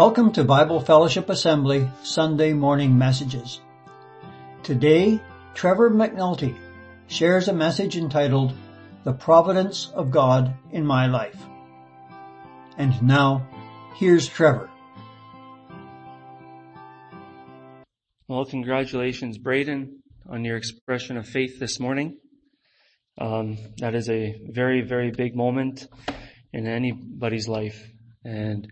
Welcome to Bible Fellowship Assembly Sunday morning messages. Today, Trevor McNulty shares a message entitled The Providence of God in My Life. And now, here's Trevor. Well, congratulations, Braden, on your expression of faith this morning. Um, that is a very, very big moment in anybody's life. And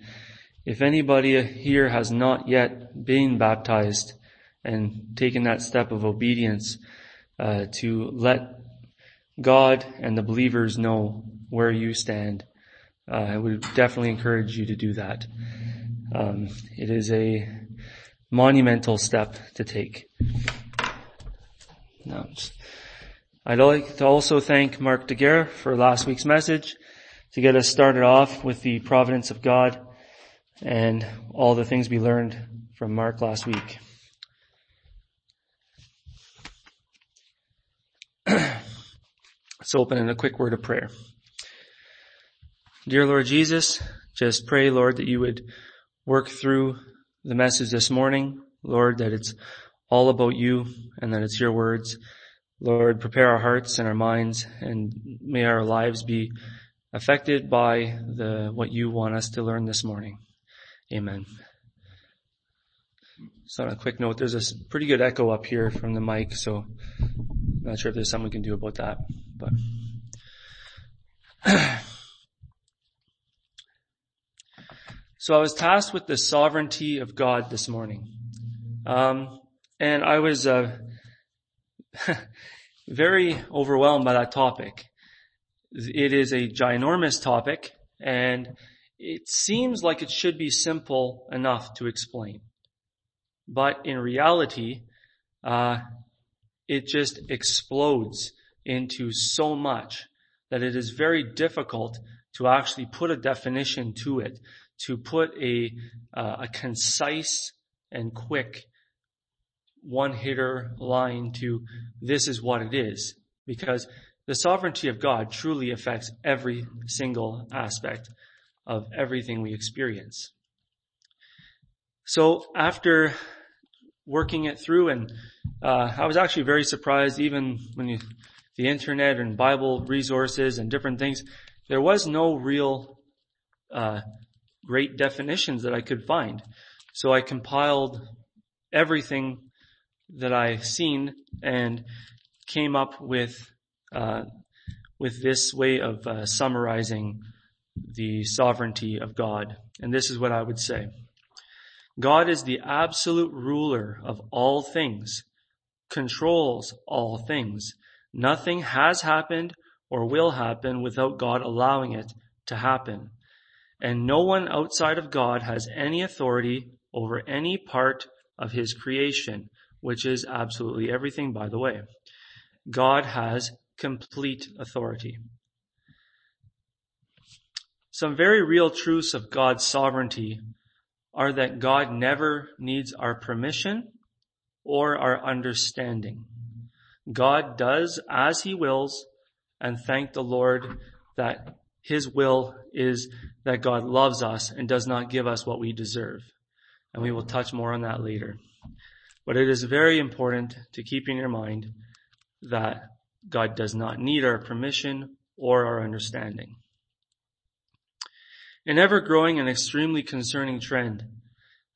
if anybody here has not yet been baptized and taken that step of obedience uh, to let God and the believers know where you stand, uh, I would definitely encourage you to do that. Um, it is a monumental step to take. Now, I'd like to also thank Mark DeGuerre for last week's message to get us started off with the providence of God and all the things we learned from Mark last week. Let's open in a quick word of prayer. Dear Lord Jesus, just pray, Lord, that you would work through the message this morning. Lord, that it's all about you and that it's your words. Lord, prepare our hearts and our minds and may our lives be affected by the, what you want us to learn this morning. Amen. So on a quick note, there's a pretty good echo up here from the mic, so I'm not sure if there's something we can do about that, but. so I was tasked with the sovereignty of God this morning. Um, and I was, uh, very overwhelmed by that topic. It is a ginormous topic and it seems like it should be simple enough to explain. But in reality, uh, it just explodes into so much that it is very difficult to actually put a definition to it, to put a, uh, a concise and quick one hitter line to this is what it is. Because the sovereignty of God truly affects every single aspect of everything we experience. So after working it through and uh, I was actually very surprised even when you, the internet and Bible resources and different things, there was no real uh, great definitions that I could find. So I compiled everything that I seen and came up with uh, with this way of uh, summarizing the sovereignty of God. And this is what I would say. God is the absolute ruler of all things, controls all things. Nothing has happened or will happen without God allowing it to happen. And no one outside of God has any authority over any part of his creation, which is absolutely everything, by the way. God has complete authority. Some very real truths of God's sovereignty are that God never needs our permission or our understanding. God does as he wills and thank the Lord that his will is that God loves us and does not give us what we deserve. And we will touch more on that later. But it is very important to keep in your mind that God does not need our permission or our understanding. An ever growing and extremely concerning trend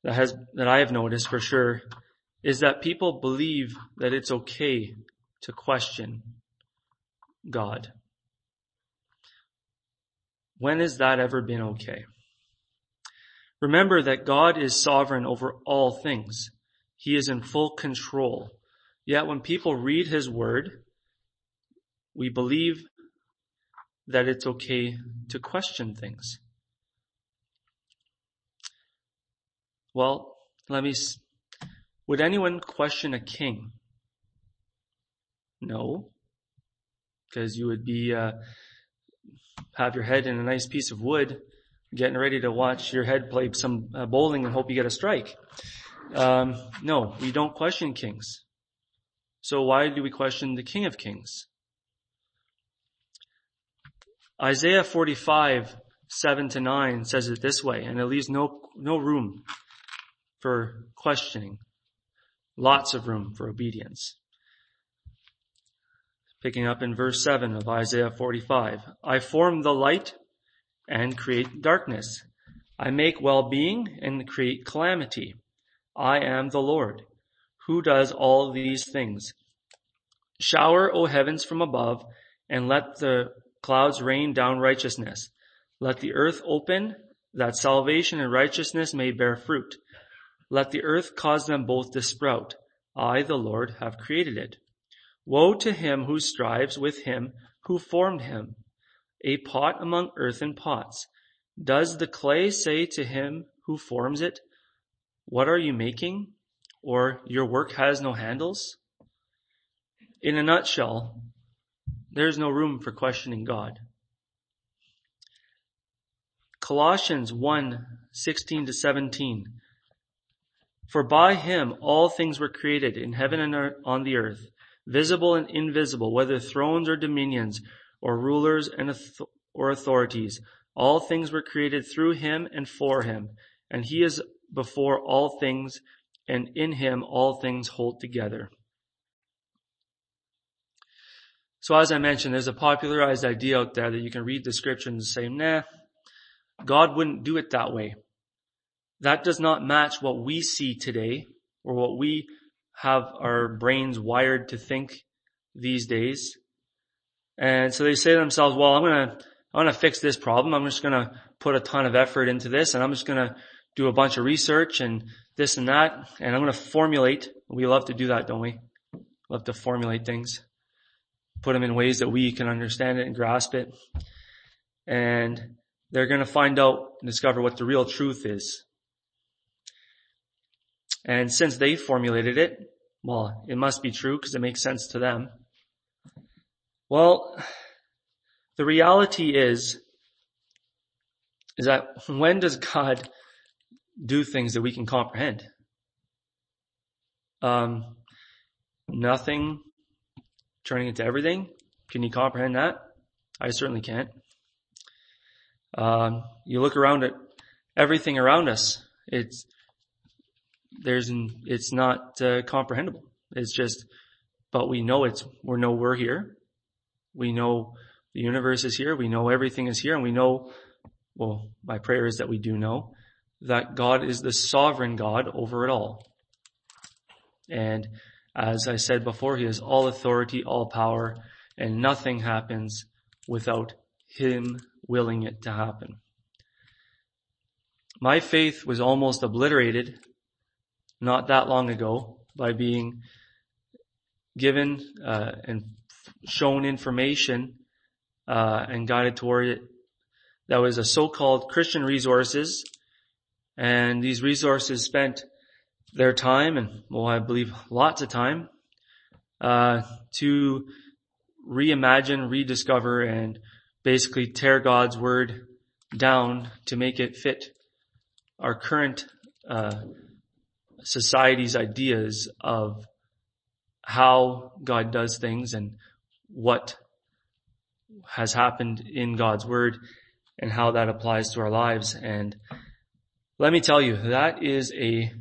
that has, that I have noticed for sure is that people believe that it's okay to question God. When has that ever been okay? Remember that God is sovereign over all things. He is in full control. Yet when people read His Word, we believe that it's okay to question things. Well, let me, would anyone question a king? No. Because you would be, uh, have your head in a nice piece of wood, getting ready to watch your head play some uh, bowling and hope you get a strike. Um, no, we don't question kings. So why do we question the King of Kings? Isaiah 45 7 to 9 says it this way, and it leaves no, no room for questioning. Lots of room for obedience. Picking up in verse 7 of Isaiah 45. I form the light and create darkness. I make well-being and create calamity. I am the Lord, who does all these things. Shower, O heavens, from above, and let the clouds rain down righteousness. Let the earth open, that salvation and righteousness may bear fruit. Let the earth cause them both to sprout. I, the Lord, have created it. Woe to him who strives with him who formed him, a pot among earthen pots. Does the clay say to him who forms it, What are you making? Or your work has no handles? In a nutshell, there's no room for questioning God. Colossians 1, 16 to 17. For by him all things were created in heaven and on the earth, visible and invisible, whether thrones or dominions or rulers and or authorities. All things were created through him and for him, and he is before all things, and in him all things hold together. So as I mentioned, there's a popularized idea out there that you can read the scripture and say, nah, God wouldn't do it that way. That does not match what we see today or what we have our brains wired to think these days. And so they say to themselves, well, I'm going to, I'm going to fix this problem. I'm just going to put a ton of effort into this and I'm just going to do a bunch of research and this and that. And I'm going to formulate. We love to do that, don't we? Love to formulate things put them in ways that we can understand it and grasp it. And they're going to find out and discover what the real truth is. And since they formulated it, well, it must be true because it makes sense to them. Well, the reality is, is that when does God do things that we can comprehend? Um, nothing turning into everything. Can you comprehend that? I certainly can't. Um, you look around at everything around us. It's there's an, it's not uh, comprehensible. It's just, but we know it's we know we're here. We know the universe is here. We know everything is here, and we know. Well, my prayer is that we do know that God is the sovereign God over it all. And as I said before, He has all authority, all power, and nothing happens without Him willing it to happen. My faith was almost obliterated not that long ago by being given uh, and shown information uh, and guided toward it. That was a so-called Christian resources, and these resources spent their time and, well, I believe lots of time, uh, to reimagine, rediscover, and basically tear God's word down to make it fit our current uh, society's ideas of how God does things and what has happened in God's word and how that applies to our lives. And let me tell you, that is a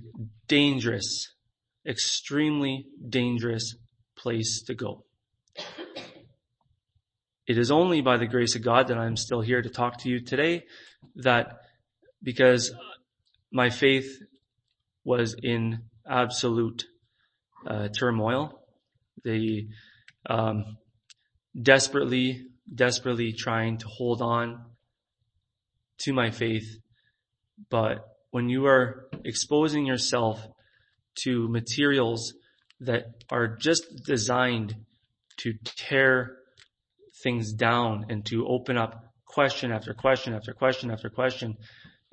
dangerous, extremely dangerous place to go. It is only by the grace of God that I'm still here to talk to you today that because my faith was in absolute uh, turmoil, They um, desperately, desperately trying to hold on to my faith, but when you are exposing yourself to materials that are just designed to tear things down and to open up question after question after question after question.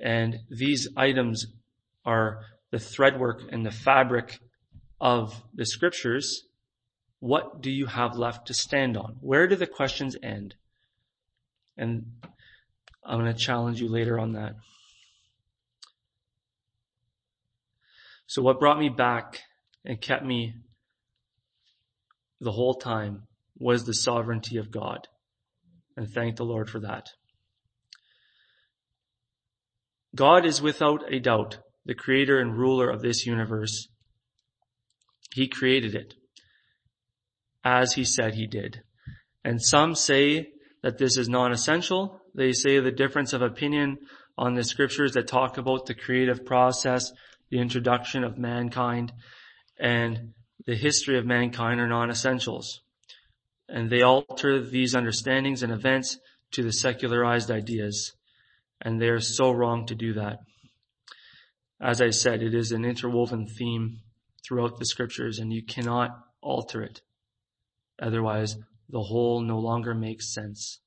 And these items are the threadwork and the fabric of the scriptures. What do you have left to stand on? Where do the questions end? And I'm going to challenge you later on that. So what brought me back and kept me the whole time was the sovereignty of God. And thank the Lord for that. God is without a doubt the creator and ruler of this universe. He created it as he said he did. And some say that this is non-essential. They say the difference of opinion on the scriptures that talk about the creative process, the introduction of mankind, and the history of mankind are non-essentials. And they alter these understandings and events to the secularized ideas. And they are so wrong to do that. As I said, it is an interwoven theme throughout the scriptures and you cannot alter it. Otherwise, the whole no longer makes sense.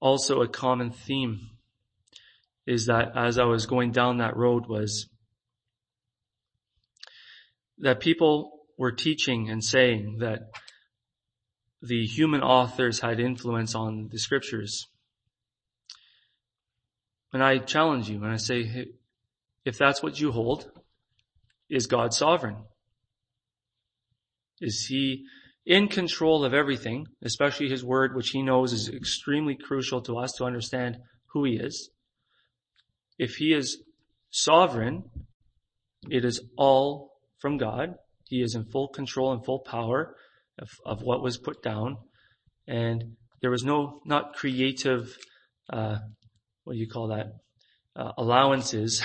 Also a common theme is that as I was going down that road was that people were teaching and saying that the human authors had influence on the scriptures. And I challenge you and I say, if that's what you hold, is God sovereign? Is he in control of everything, especially his word, which he knows is extremely crucial to us to understand who he is? If he is sovereign, it is all from God. He is in full control and full power of, of what was put down. And there was no, not creative, uh, what do you call that? Uh, allowances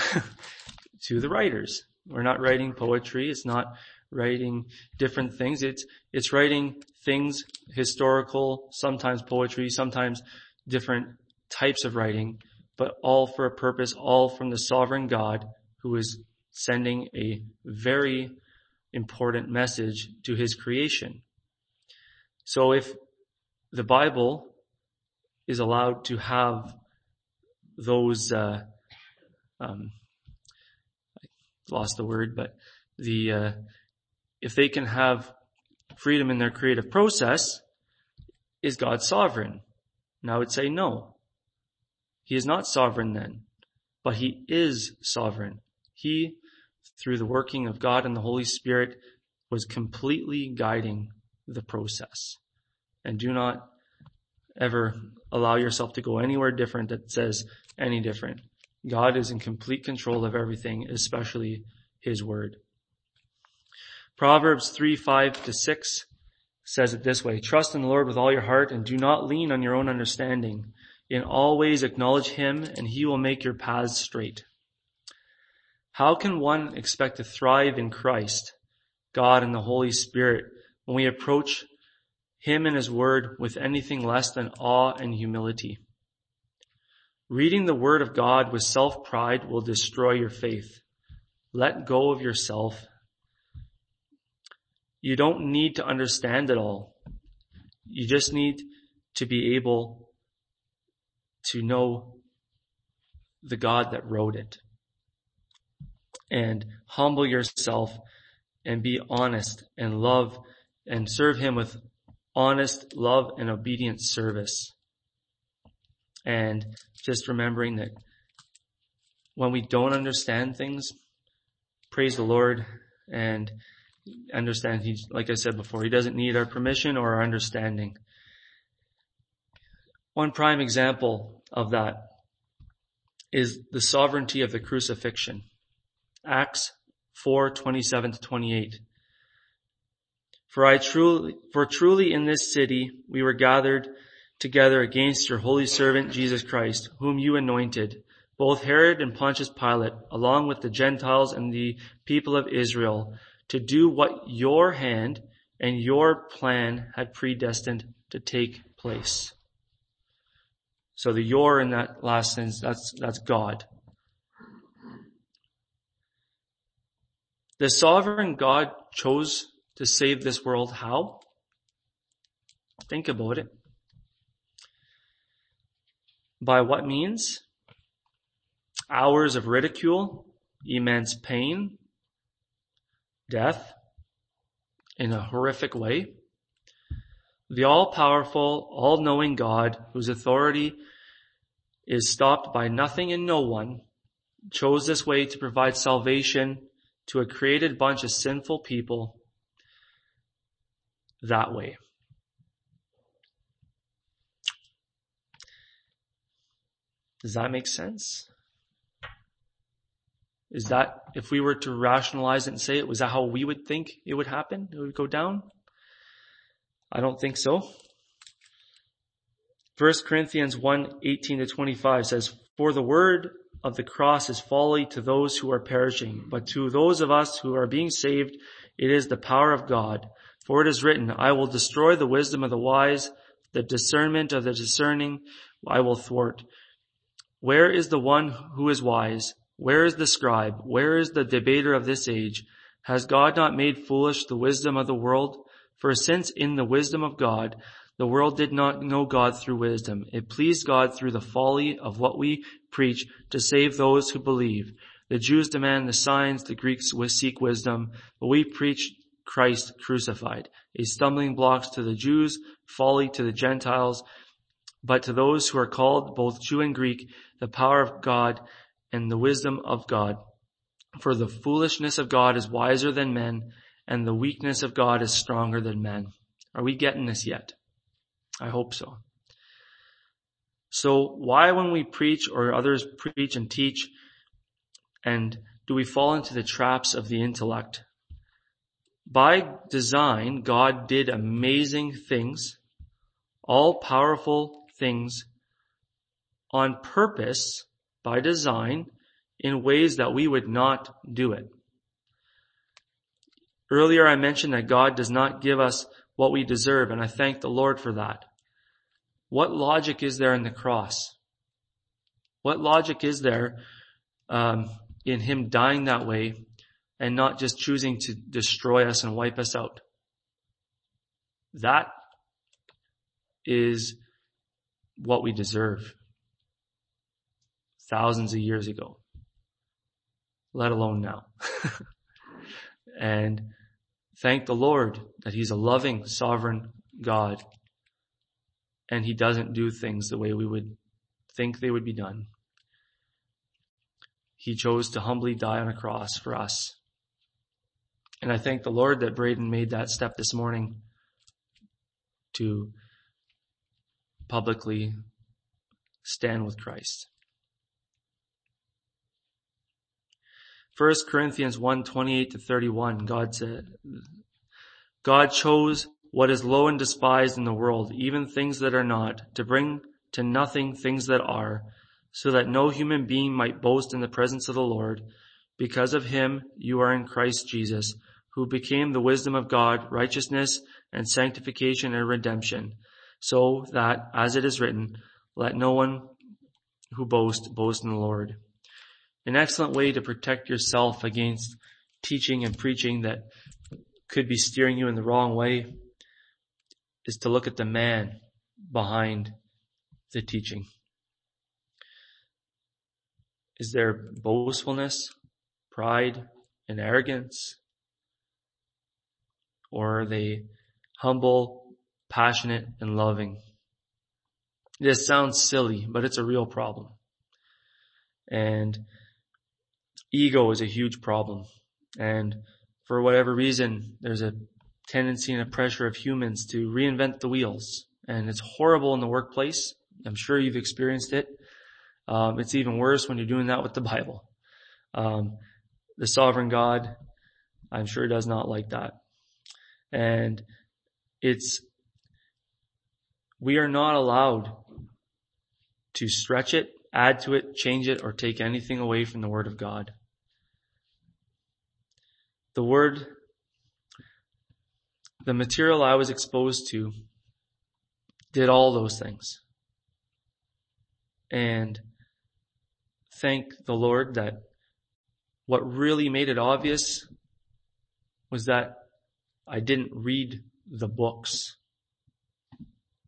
to the writers. We're not writing poetry. It's not writing different things. It's, it's writing things, historical, sometimes poetry, sometimes different types of writing, but all for a purpose, all from the sovereign God who is sending a very important message to his creation. So if the Bible is allowed to have those, uh, um, I lost the word, but the, uh, if they can have freedom in their creative process, is God sovereign? And I would say no. He is not sovereign then, but he is sovereign. He, through the working of God and the Holy Spirit, was completely guiding the process. And do not ever allow yourself to go anywhere different that says any different. God is in complete control of everything, especially His Word. Proverbs 3, 5 to 6 says it this way, trust in the Lord with all your heart and do not lean on your own understanding. In all ways acknowledge Him and He will make your paths straight. How can one expect to thrive in Christ, God and the Holy Spirit when we approach Him and His Word with anything less than awe and humility? Reading the Word of God with self-pride will destroy your faith. Let go of yourself. You don't need to understand it all. You just need to be able to know the God that wrote it. And humble yourself and be honest and love and serve Him with honest love and obedient service. And just remembering that when we don't understand things, praise the Lord and understand he, like I said before, he doesn't need our permission or our understanding. One prime example of that is the sovereignty of the crucifixion. Acts 4, 27 to 28. For I truly, for truly in this city we were gathered together against your holy servant Jesus Christ, whom you anointed, both Herod and Pontius Pilate, along with the Gentiles and the people of Israel, to do what your hand and your plan had predestined to take place. So the your in that last sentence, that's, that's God. The sovereign God chose to save this world. How? Think about it. By what means? Hours of ridicule, immense pain, death in a horrific way. The all-powerful, all-knowing God, whose authority is stopped by nothing and no one, chose this way to provide salvation to a created bunch of sinful people that way. Does that make sense? Is that, if we were to rationalize it and say it, was that how we would think it would happen? It would go down? I don't think so. 1 Corinthians 1, 18 to 25 says, For the word of the cross is folly to those who are perishing, but to those of us who are being saved, it is the power of God. For it is written, I will destroy the wisdom of the wise, the discernment of the discerning I will thwart. Where is the one who is wise? Where is the scribe? Where is the debater of this age? Has God not made foolish the wisdom of the world? For since in the wisdom of God, the world did not know God through wisdom, it pleased God through the folly of what we preach to save those who believe. The Jews demand the signs, the Greeks seek wisdom, but we preach Christ crucified, a stumbling block to the Jews, folly to the Gentiles, but to those who are called, both Jew and Greek, the power of God and the wisdom of God. For the foolishness of God is wiser than men, and the weakness of God is stronger than men. Are we getting this yet? I hope so. So why when we preach or others preach and teach and do we fall into the traps of the intellect? By design, God did amazing things, all powerful things on purpose by design in ways that we would not do it. Earlier I mentioned that God does not give us what we deserve, and I thank the Lord for that. What logic is there in the cross? What logic is there um, in Him dying that way and not just choosing to destroy us and wipe us out? That is what we deserve thousands of years ago, let alone now. and thank the Lord that He's a loving, sovereign God and He doesn't do things the way we would think they would be done. He chose to humbly die on a cross for us. And I thank the Lord that Braden made that step this morning to publicly stand with Christ. 1 Corinthians 1, 28 to 31, God said, God chose what is low and despised in the world, even things that are not, to bring to nothing things that are, so that no human being might boast in the presence of the Lord. Because of him, you are in Christ Jesus, who became the wisdom of God, righteousness and sanctification and redemption, so that, as it is written, let no one who boasts boast in the Lord. An excellent way to protect yourself against teaching and preaching that could be steering you in the wrong way is to look at the man behind the teaching. Is there boastfulness, pride, and arrogance? Or are they humble, passionate, and loving? This sounds silly, but it's a real problem. And ego is a huge problem. And for whatever reason, there's a tendency and a pressure of humans to reinvent the wheels. And it's horrible in the workplace. I'm sure you've experienced it. Um, it's even worse when you're doing that with the Bible. Um, the sovereign God, I'm sure does not like that. And it's, we are not allowed to stretch it, add to it, change it, or take anything away from the Word of God. The Word, the material I was exposed to did all those things. And thank the Lord that what really made it obvious was that I didn't read the books.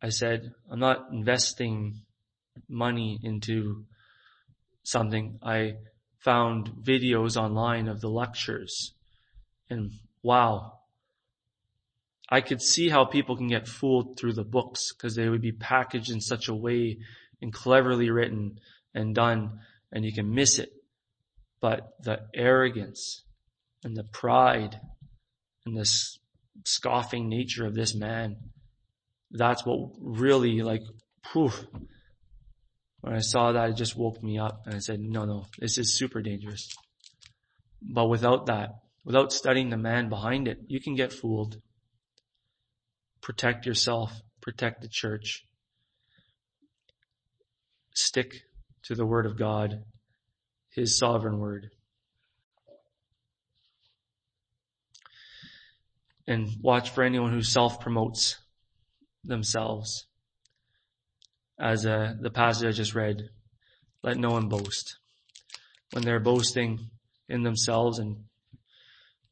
I said, I'm not investing money into something. I found videos online of the lectures and wow, I could see how people can get fooled through the books because they would be packaged in such a way and cleverly written and done and you can miss it. But the arrogance and the pride and this scoffing nature of this man. That's what really like, poof. When I saw that, it just woke me up and I said, no, no, this is super dangerous. But without that, without studying the man behind it, you can get fooled. Protect yourself, protect the church. Stick to the word of God, his sovereign word. And watch for anyone who self promotes themselves. As uh, the passage I just read, let no one boast. When they're boasting in themselves and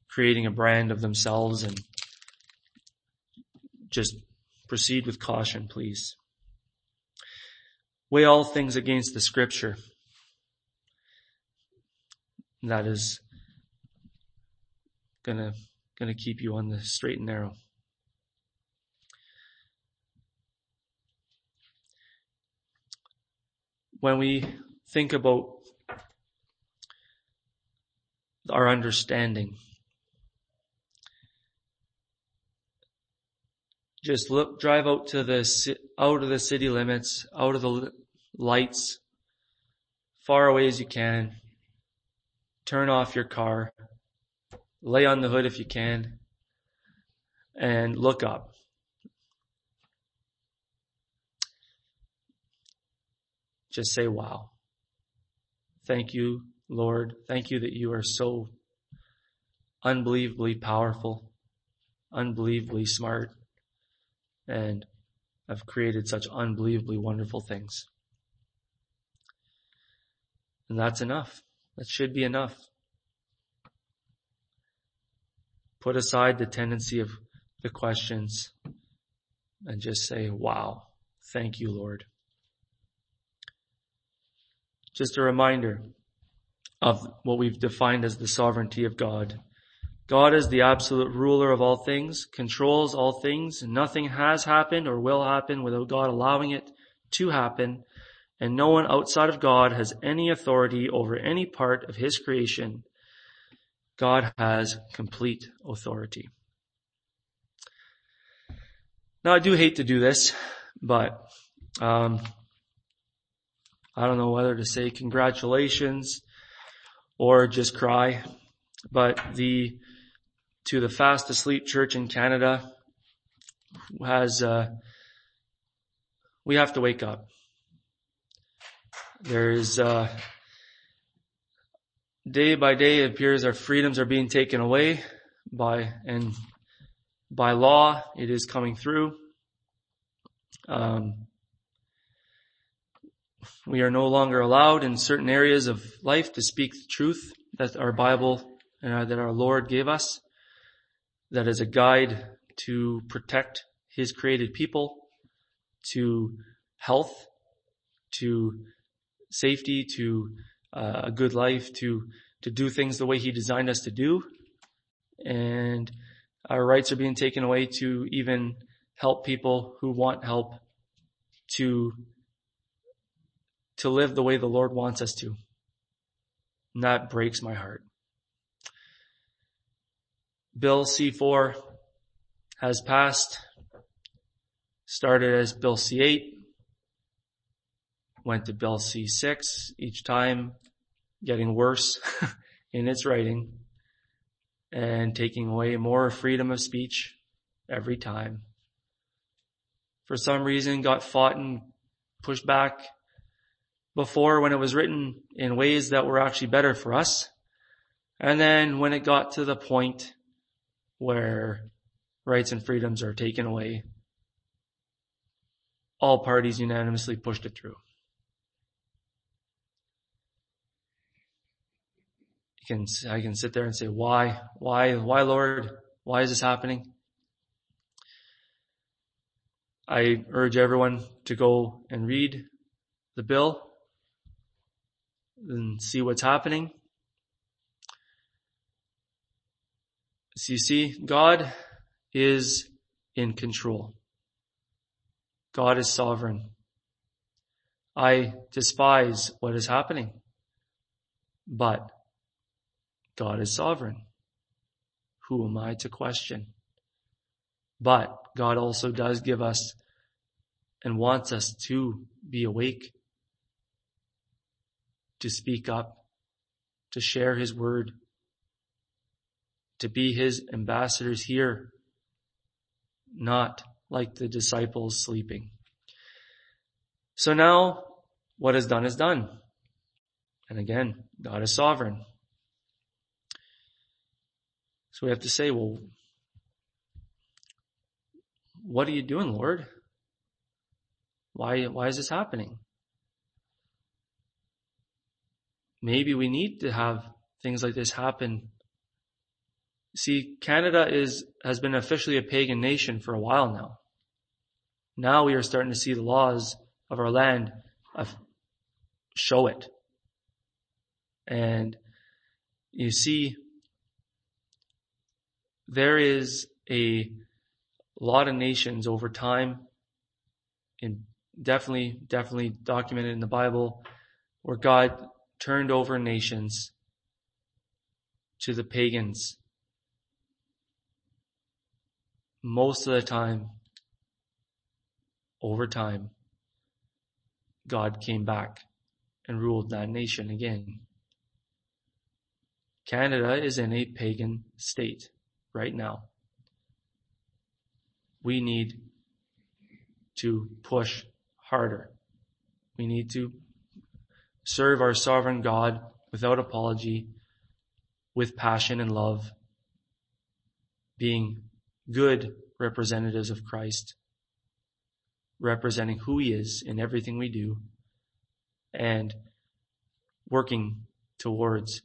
creating a brand of themselves and just proceed with caution, please. Weigh all things against the scripture. That is gonna, gonna keep you on the straight and narrow. When we think about our understanding, just look, drive out to the, out of the city limits, out of the lights, far away as you can. Turn off your car. Lay on the hood if you can. And look up. Just say, wow. Thank you, Lord. Thank you that you are so unbelievably powerful, unbelievably smart, and have created such unbelievably wonderful things. And that's enough. That should be enough. Put aside the tendency of the questions and just say, wow, thank you, Lord. Just a reminder of what we've defined as the sovereignty of God. God is the absolute ruler of all things, controls all things, nothing has happened or will happen without God allowing it to happen, and no one outside of God has any authority over any part of His creation. God has complete authority. Now I do hate to do this, but um, I don't know whether to say congratulations or just cry, but the to the Fast Asleep Church in Canada has, uh, we have to wake up. There's, uh, day by day it appears our freedoms are being taken away by, and by law it is coming through. Um, we are no longer allowed in certain areas of life to speak the truth that our Bible uh, that our Lord gave us that is a guide to protect his created people, to health, to safety, to uh, a good life, to, to do things the way he designed us to do. And our rights are being taken away to even help people who want help to, to live the way the Lord wants us to. And that breaks my heart. Bill C4 has passed, started as Bill C8, went to Bill C6, each time getting worse in its writing and taking away more freedom of speech every time. For some reason got fought and pushed back before when it was written in ways that were actually better for us. And then when it got to the point where rights and freedoms are taken away. All parties unanimously pushed it through. Can, I can sit there and say, why, why, why Lord? Why is this happening? I urge everyone to go and read the bill and see what's happening. So you see, God is in control. God is sovereign. I despise what is happening, but God is sovereign. Who am I to question? But God also does give us and wants us to be awake, to speak up, to share his word, to be his ambassadors here, not like the disciples sleeping. So now what is done is done. And again, God is sovereign. So we have to say, well, what are you doing, Lord? Why, why is this happening? Maybe we need to have things like this happen. See, Canada is, has been officially a pagan nation for a while now. Now we are starting to see the laws of our land show it. And you see, there is a lot of nations over time, and definitely, definitely documented in the Bible, where God turned over nations to the pagans. Most of the time, over time, God came back and ruled that nation again. Canada is in a pagan state right now. We need to push harder. We need to serve our sovereign God without apology, with passion and love, being good representatives of Christ, representing who he is in everything we do, and working towards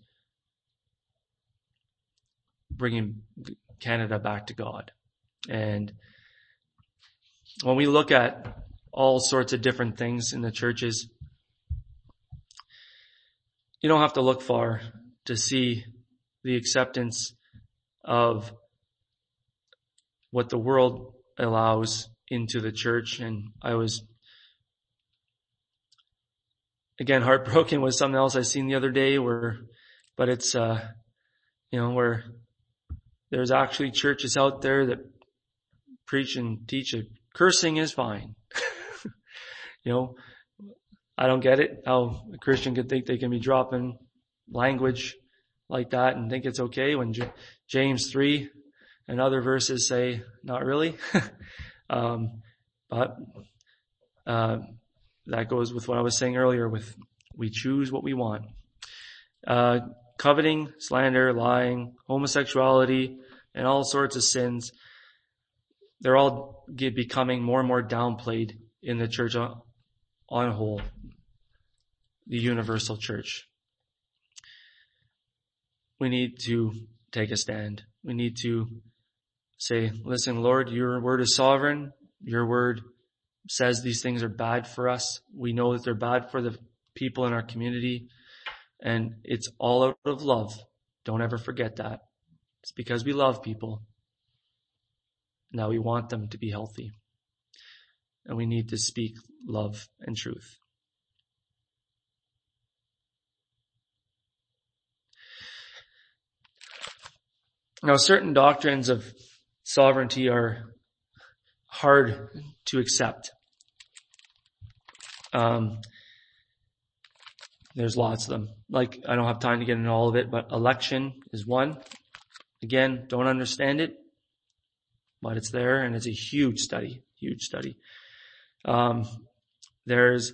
bringing Canada back to God. And when we look at all sorts of different things in the churches, you don't have to look far to see the acceptance of what the world allows into the church. And I was, again, heartbroken with something else I seen the other day where, but it's, uh, you know, where there's actually churches out there that preach and teach that Cursing is fine. you know, I don't get it how a Christian could think they can be dropping language like that and think it's okay when J- James 3 and other verses say not really. um, but, uh, that goes with what I was saying earlier with we choose what we want. Uh, coveting, slander, lying, homosexuality, and all sorts of sins. They're all becoming more and more downplayed in the church on, on whole. The universal church. We need to take a stand. We need to say, listen, Lord, your word is sovereign. Your word says these things are bad for us. We know that they're bad for the people in our community. And it's all out of love. Don't ever forget that. It's because we love people. Now we want them to be healthy. And we need to speak love and truth. Now certain doctrines of sovereignty are hard to accept. Um, there's lots of them. Like, I don't have time to get into all of it, but election is one. Again, don't understand it, but it's there and it's a huge study, huge study. Um, there's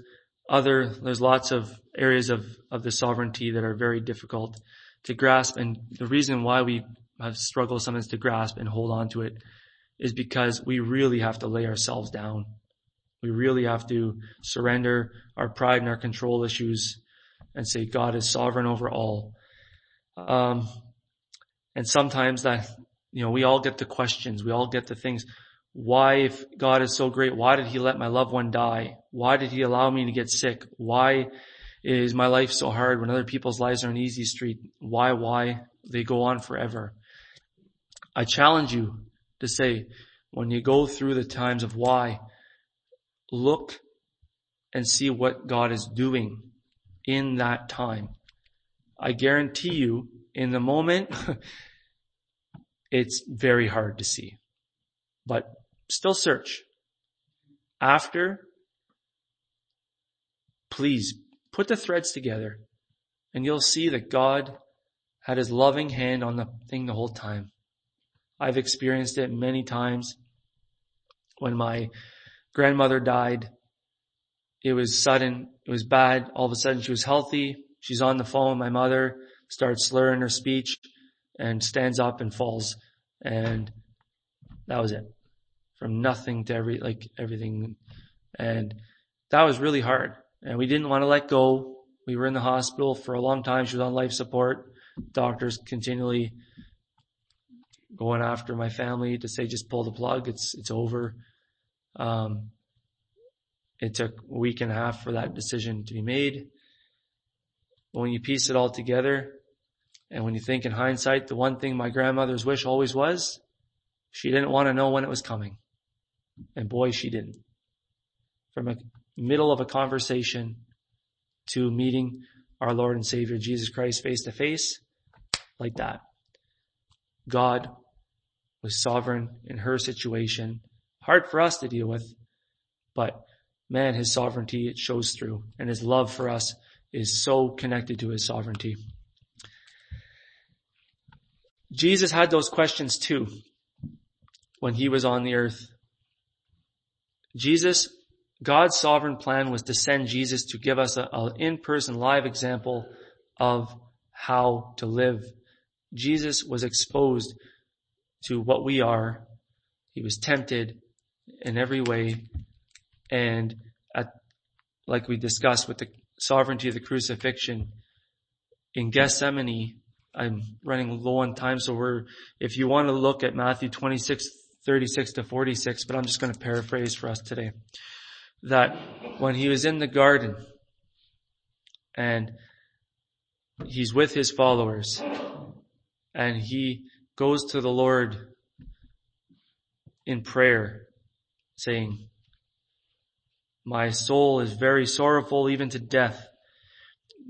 other, there's lots of areas of, of the sovereignty that are very difficult to grasp. And the reason why we have struggled sometimes to grasp and hold on to it is because we really have to lay ourselves down. We really have to surrender our pride and our control issues and say God is sovereign over all. Um, and sometimes that, you know, we all get the questions, we all get the things. Why, if God is so great, why did he let my loved one die? Why did he allow me to get sick? Why is my life so hard when other people's lives are an easy street? Why, why? They go on forever. I challenge you to say, when you go through the times of why, look and see what God is doing in that time. I guarantee you, in the moment, it's very hard to see. but still search. After, please put the threads together and you'll see that God had his loving hand on the thing the whole time. I've experienced it many times. When my grandmother died, it was sudden, it was bad. All of a sudden she was healthy. She's on the phone. My mother starts slurring her speech and stands up and falls. And that was it. From nothing to every, like everything. And that was really hard. And we didn't want to let go. We were in the hospital for a long time. She was on life support. Doctors continually going after my family to say, just pull the plug. It's, it's over. Um, it took a week and a half for that decision to be made. But when you piece it all together, and when you think in hindsight, the one thing my grandmother's wish always was, she didn't want to know when it was coming. And boy, she didn't. From a middle of a conversation to meeting our Lord and Savior Jesus Christ face to face, like that. God was sovereign in her situation. Hard for us to deal with, but man, his sovereignty, it shows through and his love for us is so connected to his sovereignty. Jesus had those questions too when he was on the earth. Jesus, God's sovereign plan was to send Jesus to give us an in-person live example of how to live. Jesus was exposed to what we are. He was tempted in every way. And at, like we discussed with the sovereignty of the crucifixion, in Gethsemane, I'm running low on time, so we're, if you want to look at Matthew 26, 36 to 46, but I'm just going to paraphrase for us today. That when he was in the garden and he's with his followers and he goes to the Lord in prayer saying, my soul is very sorrowful even to death.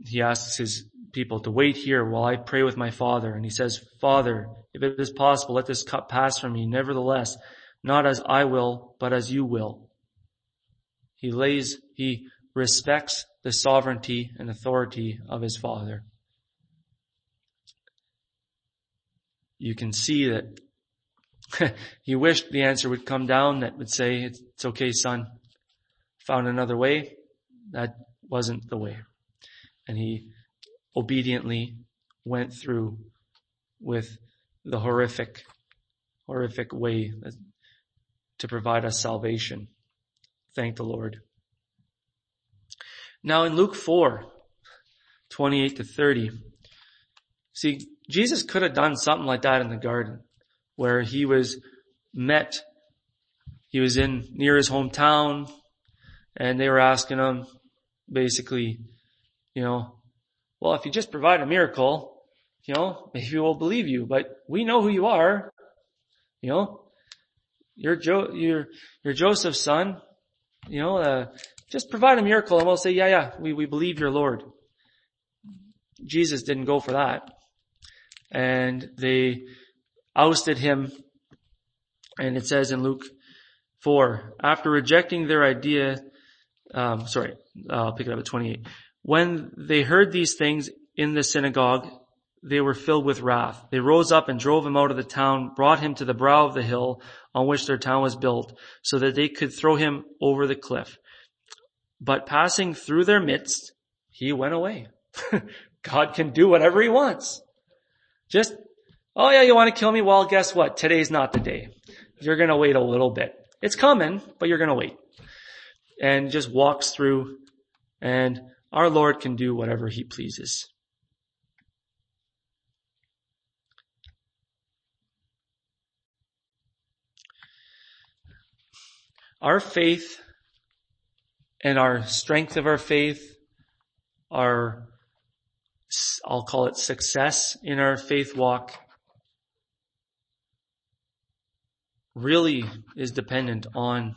He asks his people to wait here while I pray with my father. And he says, Father, if it is possible, let this cup pass from me. Nevertheless, not as I will, but as you will. He lays, he respects the sovereignty and authority of his father. You can see that he wished the answer would come down that would say, it's okay, son. Found another way. That wasn't the way. And he obediently went through with the horrific, horrific way to provide us salvation. Thank the Lord. Now in Luke 4, 28 to 30, see, Jesus could have done something like that in the garden where he was met, he was in near his hometown and they were asking him basically, you know, well, if you just provide a miracle, you know, maybe we'll believe you, but we know who you are. You know, you're Jo, you're, you're Joseph's son. You know, uh, just provide a miracle and we'll say, yeah, yeah, we, we believe your Lord. Jesus didn't go for that. And they ousted him. And it says in Luke 4, after rejecting their idea, um, sorry, I'll pick it up at 28. When they heard these things in the synagogue, they were filled with wrath. They rose up and drove him out of the town, brought him to the brow of the hill on which their town was built, so that they could throw him over the cliff. But passing through their midst, he went away. God can do whatever he wants. Just, oh yeah, you want to kill me? Well, guess what? Today's not the day. You're going to wait a little bit. It's coming, but you're going to wait. And just walks through and our Lord can do whatever he pleases. Our faith and our strength of our faith, our, I'll call it success in our faith walk, really is dependent on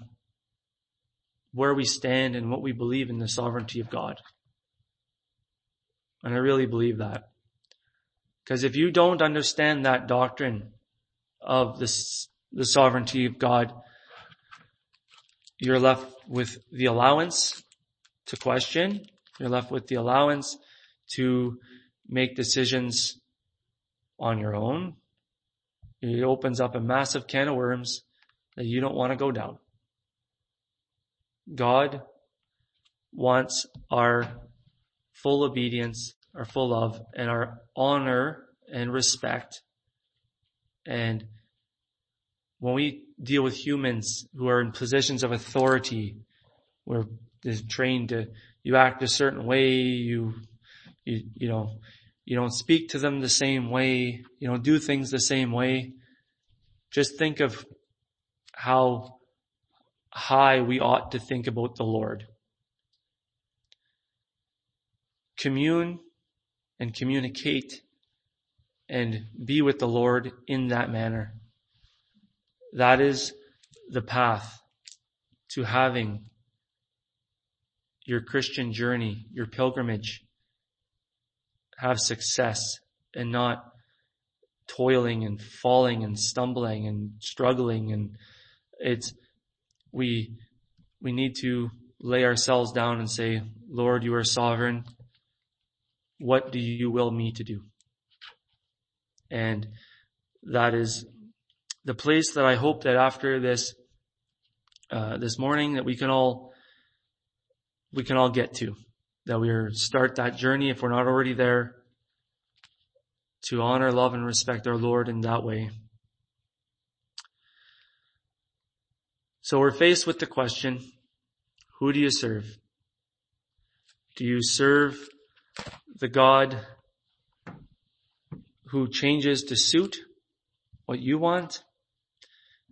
where we stand and what we believe in the sovereignty of God. And I really believe that. Because if you don't understand that doctrine of this, the sovereignty of God, you're left with the allowance to question. You're left with the allowance to make decisions on your own. It opens up a massive can of worms that you don't want to go down. God wants our full obedience, our full love, and our honor and respect. And when we deal with humans who are in positions of authority, we're trained to, you act a certain way, you, you, you know, you don't speak to them the same way, you don't do things the same way. Just think of how high we ought to think about the Lord. Commune and communicate and be with the Lord in that manner. That is the path to having your Christian journey, your pilgrimage, have success and not toiling and falling and stumbling and struggling and it's we we need to lay ourselves down and say, Lord, you are sovereign. What do you will me to do? And that is the place that I hope that after this, uh, this morning that we can all, we can all get to. That we start that journey if we're not already there to honor, love, and respect our Lord in that way. So we're faced with the question, who do you serve? Do you serve the God who changes to suit what you want?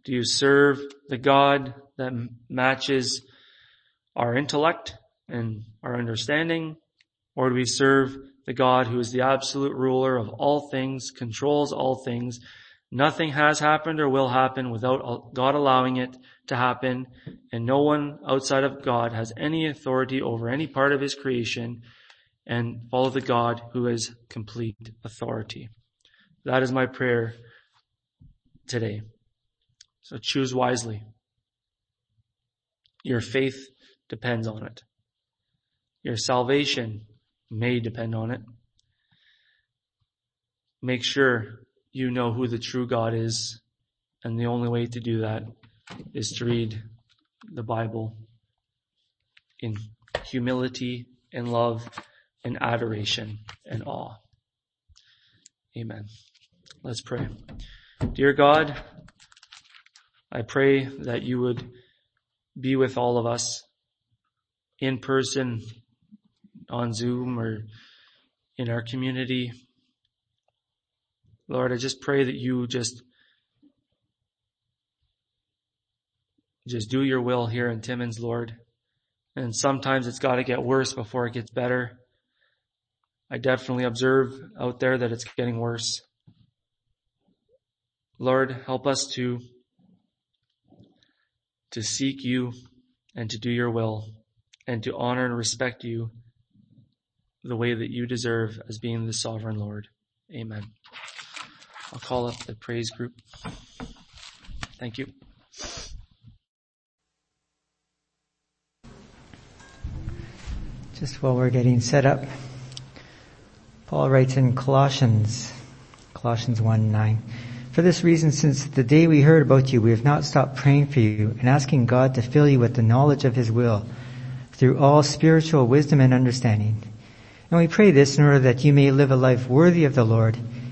Do you serve the God that matches our intellect and our understanding? Or do we serve the God who is the absolute ruler of all things, controls all things? Nothing has happened or will happen without God allowing it to happen, and no one outside of God has any authority over any part of his creation, and follow the God who has complete authority. That is my prayer today. So choose wisely. Your faith depends on it. Your salvation may depend on it. Make sure you know who the true God is. And the only way to do that is to read the Bible in humility and love and adoration and awe. Amen. Let's pray. Dear God, I pray that you would be with all of us in person, on Zoom, or in our community. Lord, I just pray that you just just do your will here in Timmins, Lord. And sometimes it's got to get worse before it gets better. I definitely observe out there that it's getting worse. Lord, help us to to seek you and to do your will and to honor and respect you the way that you deserve as being the sovereign Lord. Amen. I'll call up the praise group. Thank you. Just while we're getting set up, Paul writes in Colossians, Colossians 1 9. For this reason, since the day we heard about you, we have not stopped praying for you and asking God to fill you with the knowledge of His will through all spiritual wisdom and understanding. And we pray this in order that you may live a life worthy of the Lord,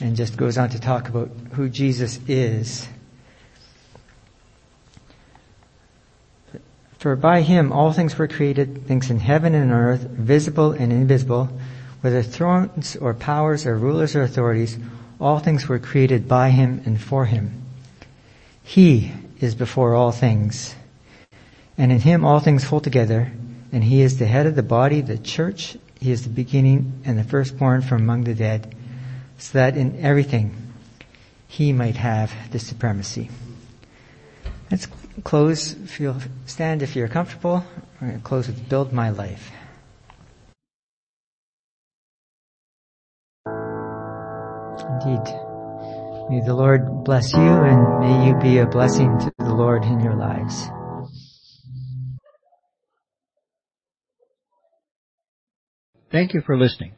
And just goes on to talk about who Jesus is. For by him all things were created, things in heaven and on earth, visible and invisible, whether thrones or powers or rulers or authorities, all things were created by him and for him. He is before all things. And in him all things hold together, and he is the head of the body, the church. He is the beginning and the firstborn from among the dead, so that in everything he might have the supremacy. Let's close, if you'll stand if you're comfortable. We're going to close with Build My Life. Indeed. May the Lord bless you and may you be a blessing to the Lord in your lives. Thank you for listening.